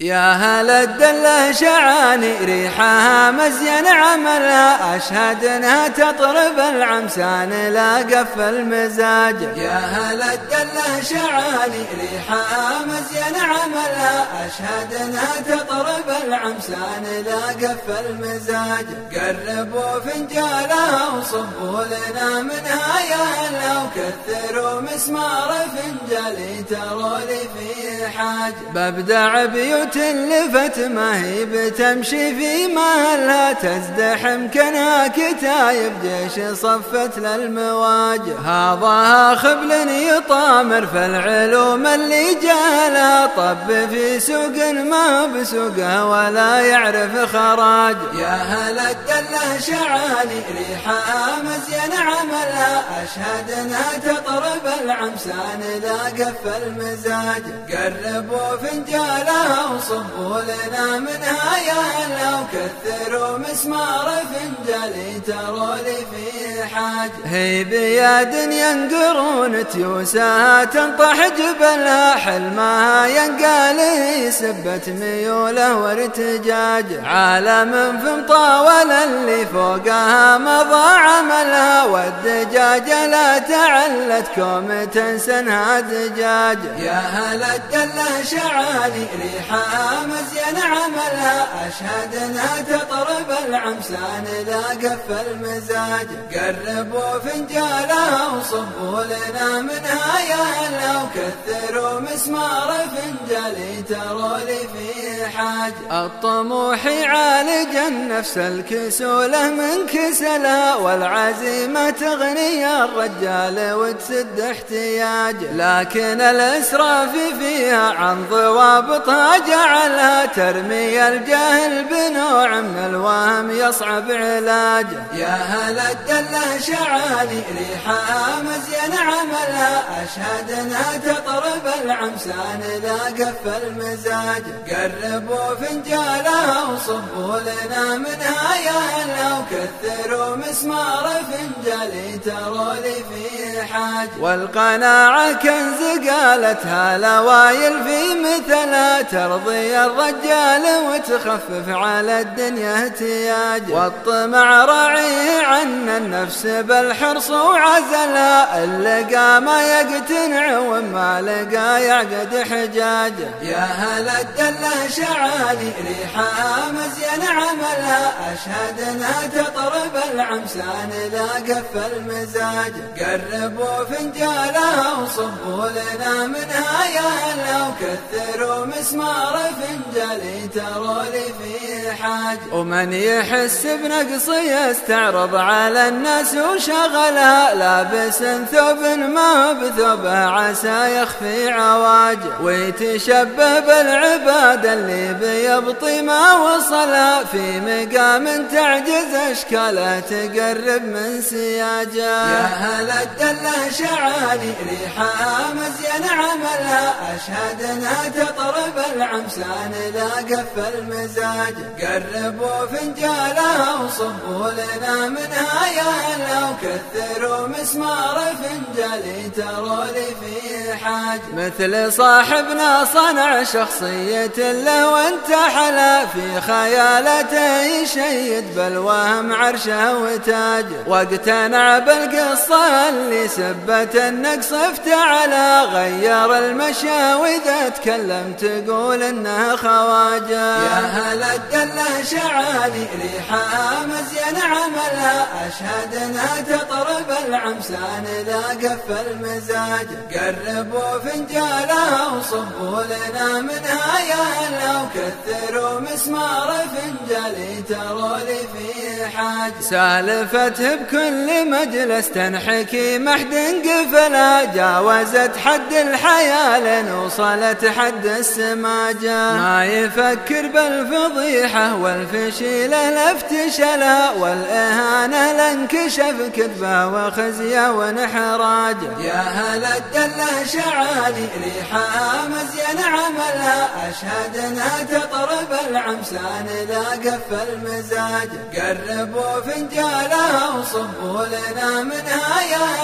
يا هل الدلة شعاني ريحها مزين عملها. أشهد انها تطرب العمسان لا قف المزاج. يا هل الدلة شعاني ريحها مزين عملها. أشهد انها تطرب العمسان لا قف المزاج. قربوا فنجالها وصبوا لنا منها يا هلا. وكثروا مسمار فنجالي تروا لي في حاج. ببدع بيوت تلفت ما هي بتمشي في مهلها تزدحم كنا كتايب. جيش صفت للمواجه هذا خبل يطامر. في العلوم اللي جالها طب في سوق ما بسوقها ولا يعرف خراج. يا هل الدله شعالي ريحها مزين عملها اشهد انها تطرب العمسان لا قف المزاج. قربوا فنجالها صبوا لنا منها يا هلا وكثروا مسمار فنجالي تروا لي في حاج. هي بياد ينقرون تيوسها تنطح جبلها حلمها ينقال سبت ميوله وارتجاج. عالم في مطاول اللي فوقها مضى عملها والدجاج لا تعلت كوم تنسنها دجاج. يا هلا الدله شعالي ريحها مزين عملها أشهد انها تطرب العمسان لا قف المزاج. قربوا فنجالها وصبوا لنا منها يا وكثروا مسمار فنجالي تروا لي في حاج. الطموح يعالج النفس الكسولة من كسلها والعزيمة تغني الرجال وتسد احتياج لكن الإسراف فيها عن ضوابطها جعلها ترمي الجهل بنوع من الوهم يصعب علاجه يا هل الدلة شعالي ريحها مزين عملها. أشهد أنها تطرب العمسان لا قف المزاج. قربوا فنجالها وصبوا لنا منها يا هلا وكثروا مسمار فنجالي تروا لي في حاج. والقناعة كنز قالتها لوايل في مثلها ترضي الرجال وتخفف على الدنيا احتياج والطمع راعي عن النفس بالحرص وعزلها اللقى ما يقتنع وما لقى يعقد حجاجه. يا هل الدلة شعالي ريحها مزين عملها أشهد انها تطرب العمسان لا قف المزاج. قربوا فنجالها وصبوا لنا منها يا هلا وكثروا مسمار فنجالي تروا لي في حاج. ومن يحس بنقص يستعرض على الناس وشغلها. لابس ثوب ما بثوبه عسى يخفي عواجه ويتشبه بالعباد اللي بيبطي ما وصلها في مقام تعجز اشكالها تقرب من سياجه. يا هل الدله شعالي ريحها مزين عملها اشهد انها تطرب العمسان لا قف المزاج. قربوا فنجالها وصبوا لنا منها يا هلا وكثروا مسمار فنجالي تروا لي في حاج مثل صاحبنا صنع شخصية له وانت حلا في خيالته يشيد بالوهم عرشه وتاجه واقتنع بالقصة اللي سبت النقص افتعلا غير المشى واذا تكلم تقول إنها خواجة. يا هل الدله شعالي ريحها مزين عملها. اشهد انها تطرب العمسان لا قف المزاج. قربوا فنجالها وصبوا لنا منها يا هلا وكثروا مسمار فنجالي تروا لي في حاج. سالفته بكل مجلس تنحكي محد قفلا. جاوزت حد الحياة لين وصلت حد السماجة. ما يفكر بالفضيحة والفشيل الافتشلا والإهانة لانكشف كذبة وخزية ونحراجة يا هل الدلة شعالي ريحها مزين عملها أشهد انها تطرب العمسان لا قف المزاج. قربوا فنجالها وصبوا لنا منها يا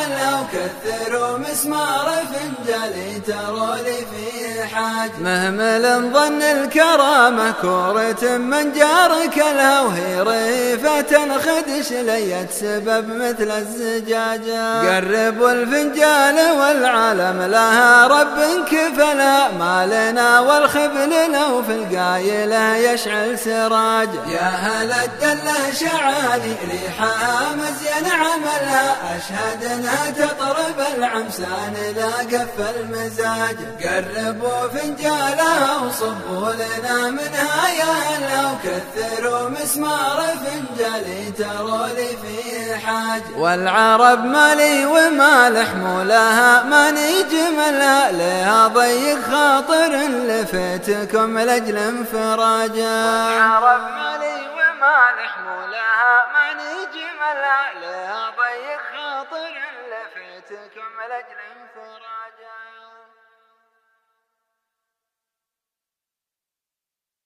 هلا وكثروا مسمار فنجالي تروا لي في حاج. مهمل مثل ظن الكرامة كورة من جارك لها وهي ريفة خدش ليت سبب مثل الزجاجة قربوا الفنجان والعالم لها رب كفلا ما لنا والخبل لو في القايلة يشعل سراج. يا هل الدلة شعالي ريحها مزين عملها أشهد انها تطرب العمسان لا قف المزاج. قربوا فنجالها وصبوا لنا منها يا هلا وكثروا مسمار فنجالي تروا لي فيه حاج. والعرب مالي ومالح مولها ما نجملها لها ضيق خاطر لفيتكم لأجل انفراجا والعرب مالي ومالح مولها ما نجملها لها رجلا فرا